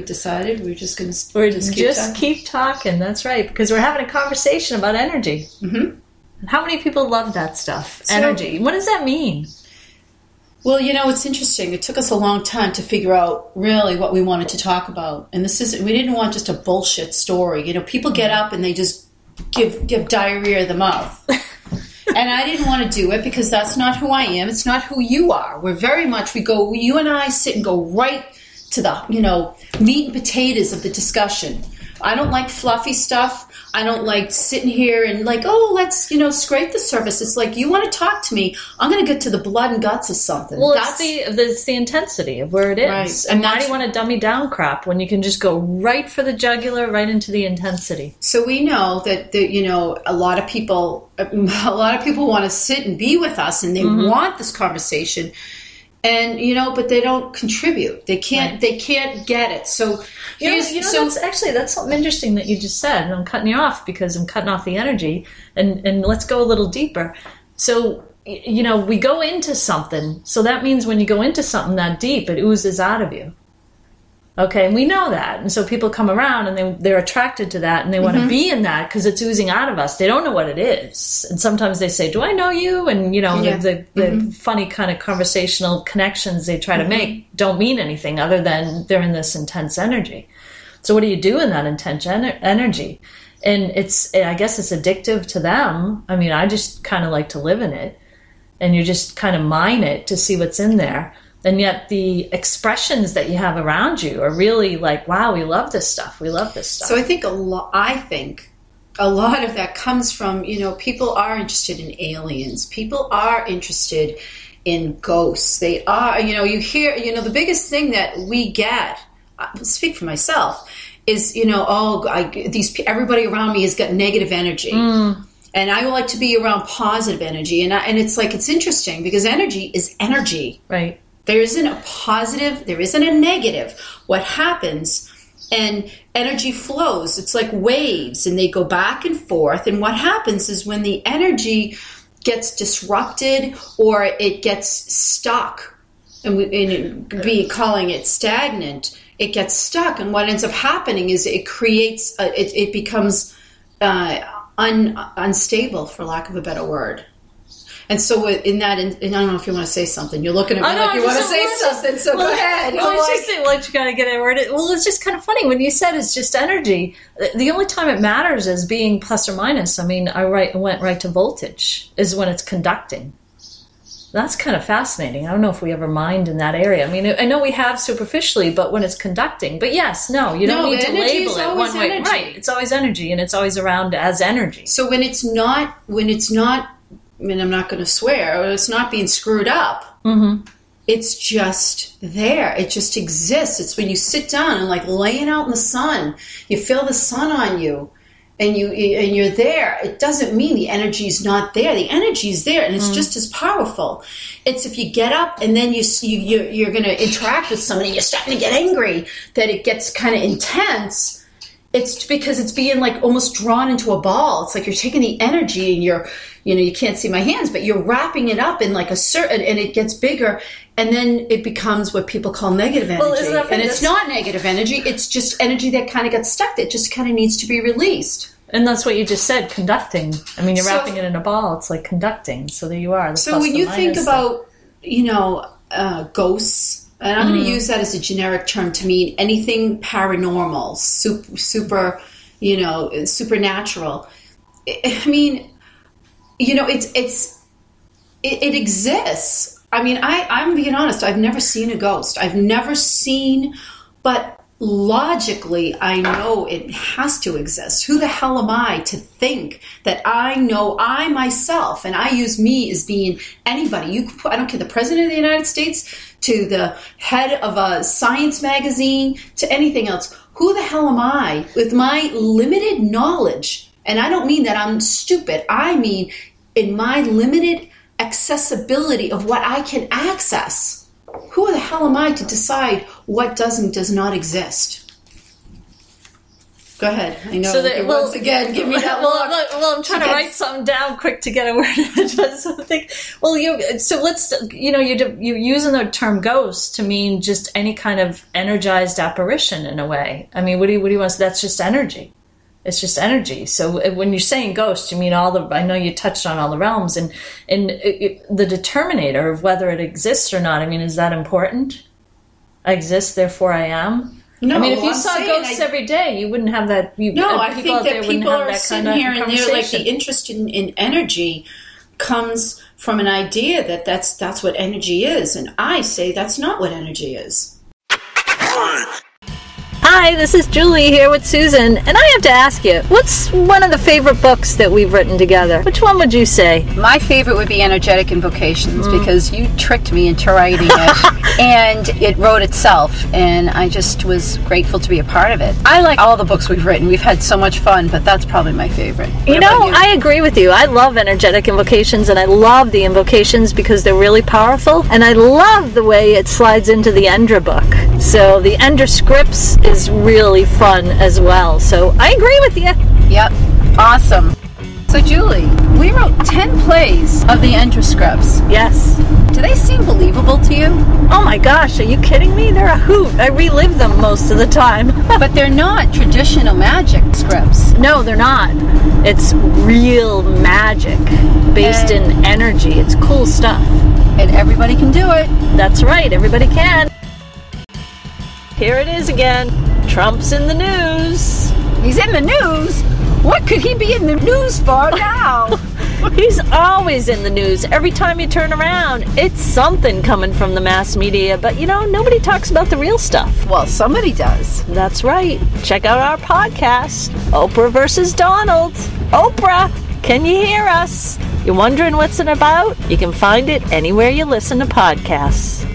we decided we are just going to we're just keep, just keep talking. That's right, because we're having a conversation about energy. Mm-hmm. How many people love that stuff? So, energy. What does that mean? Well, you know, it's interesting. It took us a long time to figure out really what we wanted to talk about. And this is we didn't want just a bullshit story. You know, people get up and they just give give diarrhea of the mouth. and I didn't want to do it because that's not who I am. It's not who you are. We're very much we go you and I sit and go right to the, you know, meat and potatoes of the discussion. I don't like fluffy stuff. I don't like sitting here and like, oh, let's you know scrape the surface. It's like you want to talk to me. I'm going to get to the blood and guts of something. Well, that's the it's the intensity of where it is. Right. And, and why do you want to dummy down crap when you can just go right for the jugular, right into the intensity? So we know that that you know a lot of people, a lot of people want to sit and be with us, and they mm-hmm. want this conversation and you know but they don't contribute. They can't right. they can't get it. So you know, you know so, that's actually that's something interesting that you just said. And i'm cutting you off because i'm cutting off the energy. And and let's go a little deeper. So you know we go into something. So that means when you go into something that deep it oozes out of you Okay, and we know that. And so people come around and they, they're attracted to that and they want mm-hmm. to be in that because it's oozing out of us. They don't know what it is. And sometimes they say, Do I know you? And, you know, yeah. the, the, mm-hmm. the, funny kind of conversational connections they try to mm-hmm. make don't mean anything other than they're in this intense energy. So, what do you do in that intense en- energy? And it's, I guess it's addictive to them. I mean, I just kind of like to live in it. And you just kind of mine it to see what's in there and yet the expressions that you have around you are really like wow we love this stuff. We love this stuff. So i think a lot i think a lot of that comes from you know people are interested in aliens. People are interested in ghosts. They are you know you hear you know the biggest thing that we get I speak for myself is you know oh I, these everybody around me has got negative energy. Mm. and I like to be around positive energy. And I, and it's like it's interesting because energy is energy. Right there isn't a positive, there isn't a negative. What happens and energy flows. It's like waves and they go back and forth. And what happens is when the energy gets disrupted or it gets stuck, and, we, and be calling it stagnant, it gets stuck. And what ends up happening is it creates, a, it, it becomes uh, un, unstable, for lack of a better word. And so in that, and I don't know if you want to say something. You're looking at me know, like you want to say something. So well, go ahead. Well, it's like, just like you got to get it worded. Well, it's just kind of funny when you said it's just energy. The only time it matters is being plus or minus. I mean, I write, went right to voltage is when it's conducting. That's kind of fascinating. I don't know if we ever mind in that area. I mean, I know we have superficially, but when it's conducting. But yes, no, you don't no, need to label it one way. Energy. Right. It's always energy and it's always around as energy. So when it's not when it's not I mean, I'm not going to swear, it's not being screwed up. Mm-hmm. It's just there. It just exists. It's when you sit down and like laying out in the sun, you feel the sun on you, and you and you're there. It doesn't mean the energy is not there. The energy is there, and it's mm. just as powerful. It's if you get up and then you you you're, you're going to interact with somebody, you're starting to get angry, that it gets kind of intense it's because it's being like almost drawn into a ball. It's like you're taking the energy and you're, you know, you can't see my hands, but you're wrapping it up in like a certain, and it gets bigger, and then it becomes what people call negative energy. Well, and it's not negative energy; it's just energy that kind of gets stuck. That just kind of needs to be released. And that's what you just said, conducting. I mean, you're so, wrapping it in a ball. It's like conducting. So there you are. so when you think about, you know, uh, ghosts and I'm mm. going to use that as a generic term to mean anything paranormal, super, super you know, supernatural. I mean, you know, it's it's it, it exists. I mean, I I'm being honest. I've never seen a ghost. I've never seen, but logically, I know it has to exist. Who the hell am I to think that I know I myself, and I use me as being anybody? You, put, I don't care the president of the United States to the head of a science magazine to anything else. Who the hell am I with my limited knowledge? And I don't mean that I'm stupid. I mean in my limited accessibility of what I can access who the hell am I to decide what does and does not exist? Go ahead. I know. So that- well- once again, give me that well, look. well, I'm trying to write something down quick to get a word. Just something. Well, you. So let's. You know, you you're using the term ghost to mean just any kind of energized apparition in a way. I mean, what do you what do you want? to say? That's just energy. It's just energy. So uh, when you're saying ghost, you mean all the. I know you touched on all the realms and and it, it- the determinator of whether it exists or not. I mean, is that important? I exist, therefore I am. No, I mean, if you I'm saw saying ghosts I- every day, you wouldn't have that. You, No, I think that people are that sitting here and they're like the interest in, in energy comes from an idea that that's that's what energy is, and I say that's not what energy is. Hi, this is Julie here with Susan, and I have to ask you, what's one of the favorite books that we've written together? Which one would you say? My favorite would be Energetic Invocations Mm. because you tricked me into writing it and it wrote itself and I just was grateful to be a part of it. I like all the books we've written. We've had so much fun, but that's probably my favorite. What You know, I agree with you. I love energetic invocations, and I love the invocations because they're really powerful, and I love the way it slides into the Endra book. So the Endra scripts is really fun as well. So I agree with you. Yep. Awesome. So Julie, we wrote 10 plays of the Enter scripts. Yes. Do they seem believable to you? Oh my gosh, are you kidding me? They're a hoot. I relive them most of the time. But they're not traditional magic scripts. No, they're not. It's real magic based in energy. It's cool stuff. And everybody can do it. That's right, everybody can. Here it is again. Trump's in the news. He's in the news. What could he be in the news for now? He's always in the news. Every time you turn around, it's something coming from the mass media. But you know, nobody talks about the real stuff. well, somebody does. That's right. Check out our podcast, Oprah versus Donald. Oprah, can you hear us? You're wondering what's it about? You can find it anywhere you listen to podcasts.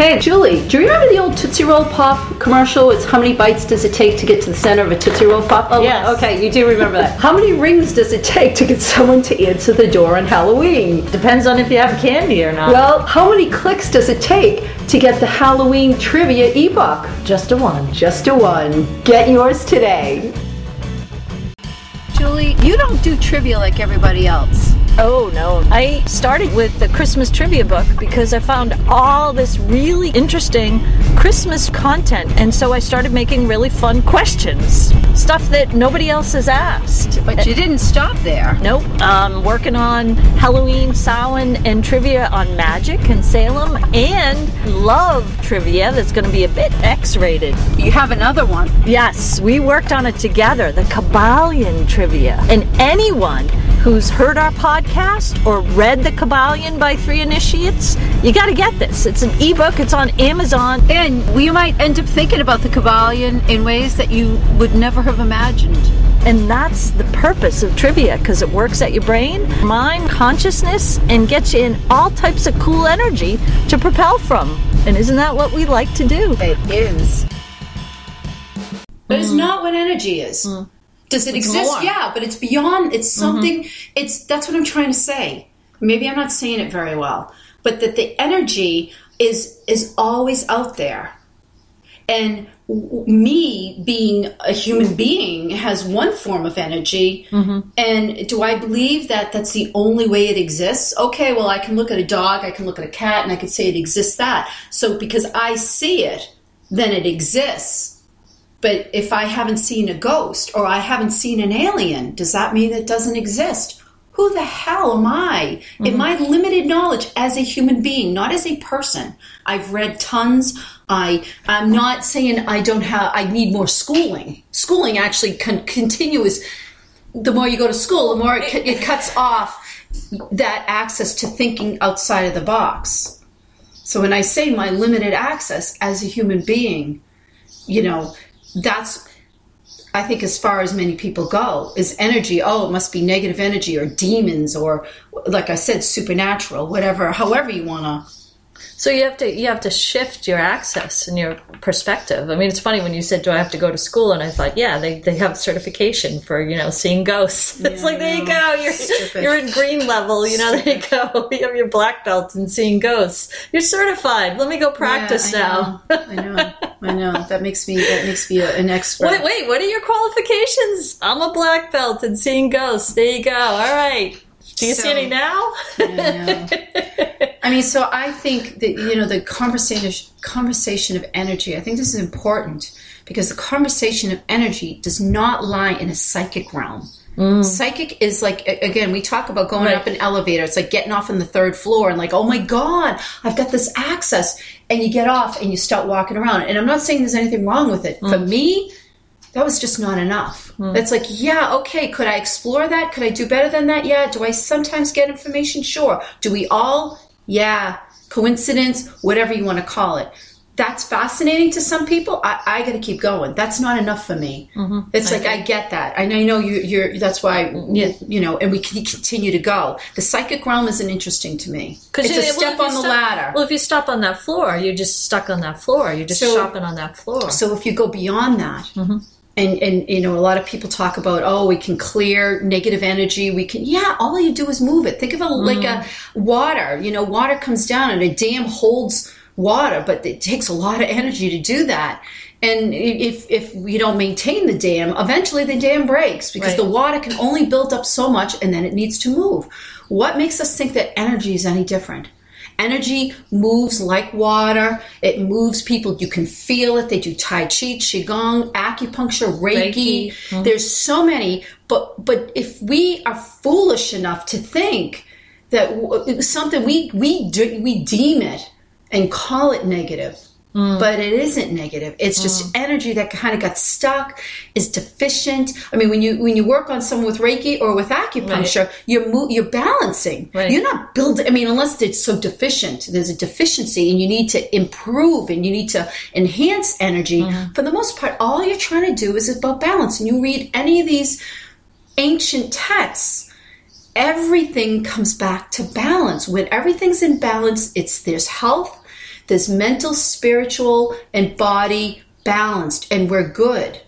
Hey, Julie, do you remember the old Tootsie Roll Pop commercial? It's how many bites does it take to get to the center of a Tootsie Roll Pop? Oh, Yes. Okay, you do remember that. how many rings does it take to get someone to answer the door on Halloween? Depends on if you have candy or not. Well, how many clicks does it take to get the Halloween trivia ebook? just a one. Just a one. Get yours today. Julie, you don't do trivia like everybody else. Oh no. I started with the Christmas trivia book because I found all this really interesting Christmas content. And so I started making really fun questions. Stuff that nobody else has asked. But you didn't stop there. Nope. I'm working on Halloween, Samhain, and trivia on magic and Salem, and love trivia that's going to be a bit X rated. You have another one. Yes, we worked on it together, the Kybalion trivia. And anyone who's heard our podcast or read the Kybalion by Three Initiates, you got to get this. It's an ebook, it's on Amazon. And we might end up thinking about the Kybalion in ways that you would never have imagined. And that's the purpose of trivia because it works at your brain, mind, consciousness, and gets you in all types of cool energy to propel from. And isn't that what we like to do? It is. But it's not what energy is. Mm. Does it exist? more. Yeah, but it's beyond. It's something. It's that's what I'm trying to say. Maybe I'm not saying it very well, but that the energy is is always out there, and me being a human being has one form of energy. And do I believe that that's the only way it exists? Okay, well I can look at a dog, I can look at a cat, and I can say it exists. That so because I see it, then it exists. But if I haven't seen a ghost or I haven't seen an alien, does that mean it doesn't exist? Who the hell am I? In mm-hmm. my limited knowledge as a human being, not as a person. I've read tons. I I'm not saying I don't have I need more schooling. Schooling actually con- continuous the more you go to school, the more it, it cuts off that access to thinking outside of the box. So when I say my limited access as a human being, you know, that's I think as far as many people go is energy. Oh, it must be negative energy or demons or like I said, supernatural, whatever, however you want to So you have to you have to shift your access and your perspective. I mean, it's funny when you said, "Do I have to go to school?" And I thought, yeah, they, they have certification for you know seeing ghosts. it's like there you go, you're Stupid. you're in green level. You know, there you go. You have your black belt in seeing ghosts. You're certified. Let me go practice Yeah, now. I know. I know. I know. That makes me that makes me an expert. Wait, wait, what are your qualifications? I'm a black belt in seeing ghosts. There you go. All right. Do you see any now? I mean, so I think that you know the conversation conversation of energy. I think this is important because the conversation of energy does not lie in a psychic realm. Mm. Psychic is like again, we talk about going Right. up an elevator. It's like getting off on the third floor and like, oh my god, I've got this access, and you get off and you start walking around. And I'm not saying there's anything wrong with it. For mm. me, that was just not enough. Hmm. It's like, yeah, okay, could I explore that? Could I do better than that? Yeah. Do I sometimes get information? Sure. Do we all? Yeah. Coincidence, whatever you want to call it. That's fascinating to some people. I, I got to keep going. That's not enough for me. Mm-hmm. It's like I get that, and I know you, you're. That's why, mm-hmm. Yeah. you know, and we can continue to go. The psychic realm isn't interesting to me. Because It's a step on the ladder. Well, if you stop on that floor, you're just stuck on that floor. You're just So- shopping on that floor. So if you go beyond that, mm-hmm. And and you know, a lot of people talk about, oh, we can clear negative energy. We can, yeah. All you do is move it. Think of it like a mm-hmm. water. You know, water comes down, and a dam holds water, but it takes a lot of energy to do that. And if if we don't maintain the dam, eventually the dam breaks because Right. the water can only build up so much, and then it needs to move. What makes us think that energy is any different? Energy moves like water. It moves people. You can feel it. They do Tai Chi, Qigong, acupuncture, Reiki. Reiki. Mm-hmm. There's so many. But but if we are foolish enough to think that w- something we we do, we deem it and call it negative. But it isn't negative. It's just mm. energy that kind of got stuck, is deficient. I mean, when you when you work on someone with Reiki or with acupuncture, you're mo- you're balancing. Right. You're not building. I mean, unless it's so deficient, there's a deficiency, and you need to improve and you need to enhance energy. Mm-hmm. For the most part, all you're trying to do is about balance. And you read any of these ancient texts, everything comes back to balance. When everything's in balance, it's there's health, there's mental, spiritual, and body balanced, and we're good.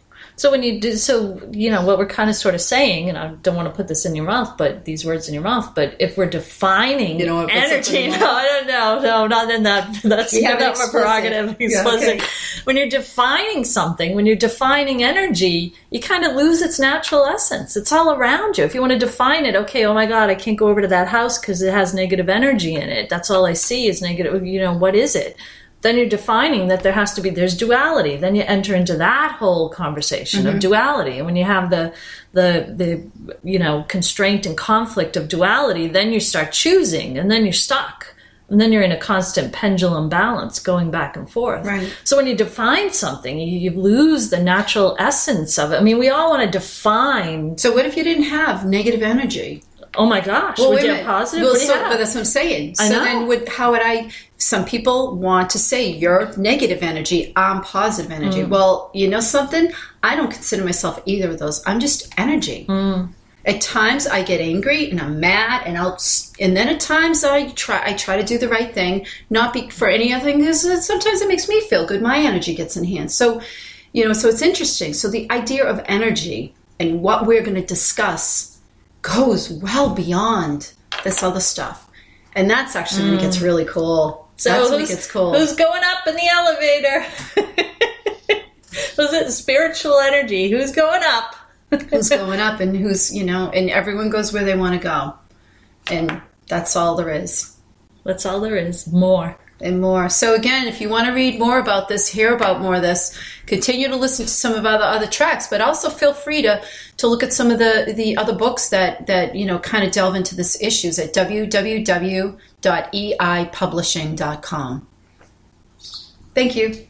So when you do, so you know what we're kind of sort of saying, and I don't want to put this in your mouth, but these words in your mouth. But if we're defining You don't energy, something in my no, I don't know, no, not in that. That's not my explicit. prerogative. Yeah, okay. When you're defining something, when you're defining energy, you kind of lose its natural essence. It's all around you. If you want to define it, okay, oh my God, I can't go over to that house because it has negative energy in it. That's all I see is negative. You know, what is it? Then you're defining that there has to be there's duality. Then you enter into that whole conversation of mm-hmm. duality. And when you have the the the you know constraint and conflict of duality then you start choosing and then you're stuck. And then you're in a constant pendulum balance going back and forth. Right. so when you define something you, you lose the natural essence of it. I mean we all want to define So what if you didn't have negative energy? Oh my gosh Well, would you have positive Well, what do you so, but that's what I'm saying. I so know. then, would how would I? Some people want to say you're negative energy. I'm positive Mm. energy. Well, you know something? I don't consider myself either of those. I'm just energy. Mm. At times I get angry and I'm mad, and I'll, and then at times I try. I try to do the right thing, not be for any other thing. Sometimes it makes me feel good. My energy gets enhanced. So, you know, so it's interesting. So the idea of energy and what we're going to discuss goes well beyond this other stuff. And that's actually when it gets mm. really cool. So that's when it gets cool. who's going up in the elevator? Was it spiritual energy? Who's going up? who's going up and who's, you know, and everyone goes where they want to go. And that's all there is. That's all there is. More. And more. So again, if you want to read more about this, hear about more of this, continue to listen to some of our other tracks, but also feel free to to look at some of the the other books that that you know kind of delve into this issues at www.eipublishing.com. Thank you.